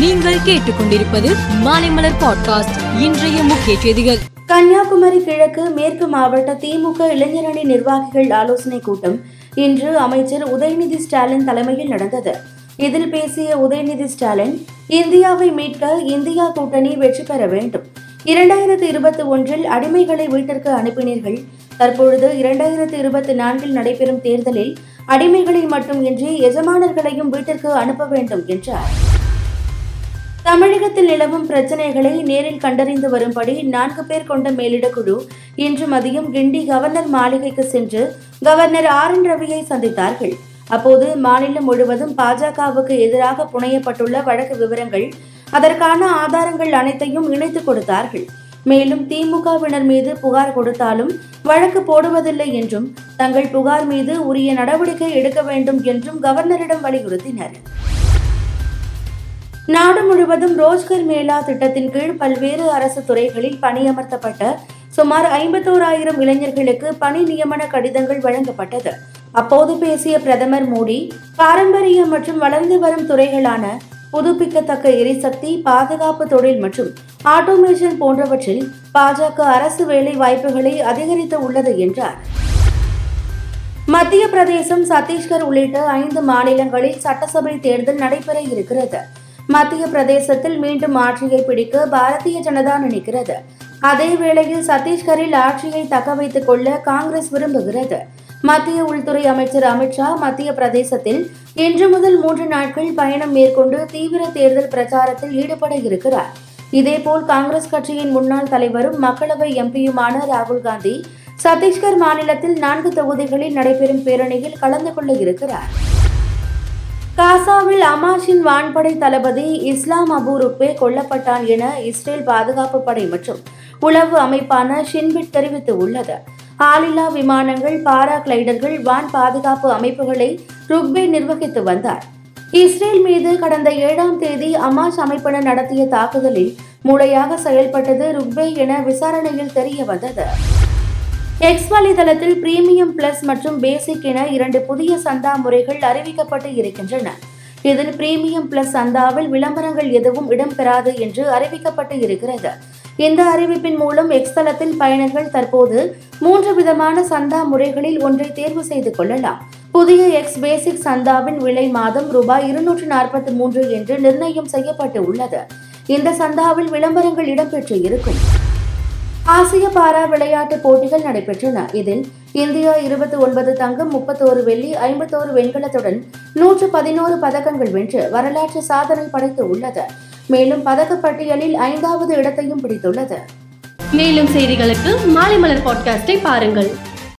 நீங்கள் கேட்டுக்கொண்டிருப்பது மாலைமலர் பாட்காஸ்ட். இன்றைய முக்கிய செய்திகள். கன்னியாகுமரி கிழக்கு மேற்கு மாவட்ட திமுக இளைஞரணி நிர்வாகிகள் ஆலோசனை கூட்டம் இன்று அமைச்சர் உதயநிதி ஸ்டாலின் தலைமையில் நடந்தது. இதில் பேசிய உதயநிதி ஸ்டாலின் இந்தியாவை மீட்க இந்தியா கூட்டணி வெற்றி பெற வேண்டும். இரண்டாயிரத்து இருபத்தி ஒன்றில் அடிமைகளை வீட்டிற்கு அனுப்பினீர்கள். தற்பொழுது இரண்டாயிரத்து இருபத்தி நான்கில் நடைபெறும் தேர்தலில் அடிமைகளை மட்டுமின்றி எஜமானர்களையும் வீட்டிற்கு அனுப்ப வேண்டும் என்றார். தமிழகத்தில் நிலவும் பிரச்சனைகளை நேரில் கண்டறிந்து வரும்படி நான்கு பேர் கொண்ட மேலிடக்குழு இன்று மதியம் கிண்டி கவர்னர் மாளிகைக்கு சென்று கவர்னர் ஆர் என் ரவியை சந்தித்தார்கள். அப்போது மாநிலம் முழுவதும் பாஜகவுக்கு எதிராக புனையப்பட்டுள்ள வழக்கு விவரங்கள் அதற்கான ஆதாரங்கள் அனைத்தையும் இணைத்து கொடுத்தார்கள். மேலும் திமுகவினர் மீது புகார் கொடுத்தாலும் வழக்கு போடுவதில்லை என்றும் தங்கள் புகார் மீது உரிய நடவடிக்கை எடுக்க வேண்டும் என்றும் கவர்னரிடம் வலியுறுத்தினர். நாடு முழுவதும் ரோஜ்கர் மேளா திட்டத்தின் கீழ் பல்வேறு அரசு துறைகளில் பணியமர்த்தப்பட்ட சுமார் ஐம்பத்தோராயிரம் இளைஞர்களுக்கு பணி நியமன கடிதங்கள் வழங்கப்பட்டது. அப்போது பேசிய பிரதமர் மோடி பாரம்பரிய மற்றும் வளர்ந்து வரும் துறைகளான புதுப்பிக்கத்தக்க எரிசக்தி பாதுகாப்பு தொழில் மற்றும் ஆட்டோமேஷன் போன்றவற்றில் பாஜக அரசு வேலை வாய்ப்புகளை அதிகரித்து உள்ளது என்றார். மத்திய பிரதேசம் சத்தீஸ்கர் உள்ளிட்ட ஐந்து மாநிலங்களில் சட்டசபை தேர்தல் நடைபெற இருக்கிறது. மத்திய பிரதேசத்தில் மீண்டும் ஆட்சியை பிடிக்க பாரதிய ஜனதா நினைக்கிறது. அதே வேளையில் சத்தீஸ்கரில் ஆட்சியை தக்க வைத்துக் கொள்ள காங்கிரஸ் விரும்புகிறது. மத்திய உள்துறை அமைச்சர் அமித்ஷா மத்திய பிரதேசத்தில் இன்று முதல் மூன்று நாட்கள் பயணம் மேற்கொண்டு தீவிர தேர்தல் பிரச்சாரத்தில் ஈடுபட இருக்கிறார். இதேபோல் காங்கிரஸ் கட்சியின் முன்னாள் தலைவரும் மக்களவை எம்பியுமான ராகுல் காந்தி சத்தீஸ்கர் மாநிலத்தில் நான்கு தொகுதிகளில் நடைபெறும் பேரணியில் கலந்து கொள்ள இருக்கிறார். காசாவில் அமாஷின் வான்படை தளபதி இஸ்லாம் அபு ருப்பே கொல்லப்பட்டான் என இஸ்ரேல் பாதுகாப்பு படை மற்றும் உளவு அமைப்பான ஷின்பிட் தெரிவித்து உள்ளது ஆளில்லா விமானங்கள் பாரா கிளைடர்கள் வான் பாதுகாப்பு அமைப்புகளை ருக்பே நிர்வகித்து வந்தார். இஸ்ரேல் மீது கடந்த ஏழாம் தேதி அமாஷ் அமைப்பினர் நடத்திய தாக்குதலில் மூளையாக செயல்பட்டது ருக்பே என விசாரணையில் தெரிய வந்தது. எக்ஸ் வலைதளத்தில் பிரீமியம் பிளஸ் மற்றும் பேசிக் என இரண்டு புதிய சந்தா முறைகள் அறிவிக்கப்பட்டு இருக்கின்றன. இதில் பிரீமியம் பிளஸ் சந்தாவில் விளம்பரங்கள் எதுவும் இடம்பெறாது என்று அறிவிக்கப்பட்டு இருக்கிறது. இந்த அறிவிப்பின் மூலம் எக்ஸ் தளத்தில் பயனர்கள் தற்போது மூன்று விதமான சந்தா முறைகளில் ஒன்றை தேர்வு செய்து கொள்ளலாம். புதிய எக்ஸ் பேசிக் சந்தாவின் விலை மாதம் ரூபாய் இருநூற்று நாற்பத்தி மூன்று என்று நிர்ணயம் செய்யப்பட்டு உள்ளது. இந்த சந்தாவில் விளம்பரங்கள் இடம்பெற்று இருக்கும். ஆசிய பாரா விளையாட்டு போட்டிகள் நடைபெற்றன. இதில் இந்தியா இருபத்தி ஒன்பது தங்கம் முப்பத்தோரு வெள்ளி ஐம்பத்தோரு வெண்கலத்துடன் நூற்று பதினோரு பதக்கங்கள் வென்று வரலாற்று சாதனை படைத்து உள்ளது. மேலும் பதக்கப்பட்டியலில் ஐந்தாவது இடத்தையும் பிடித்துள்ளது. மேலும் செய்திகளுக்கு மாலை மலர் பாட்காஸ்டை பாருங்கள்.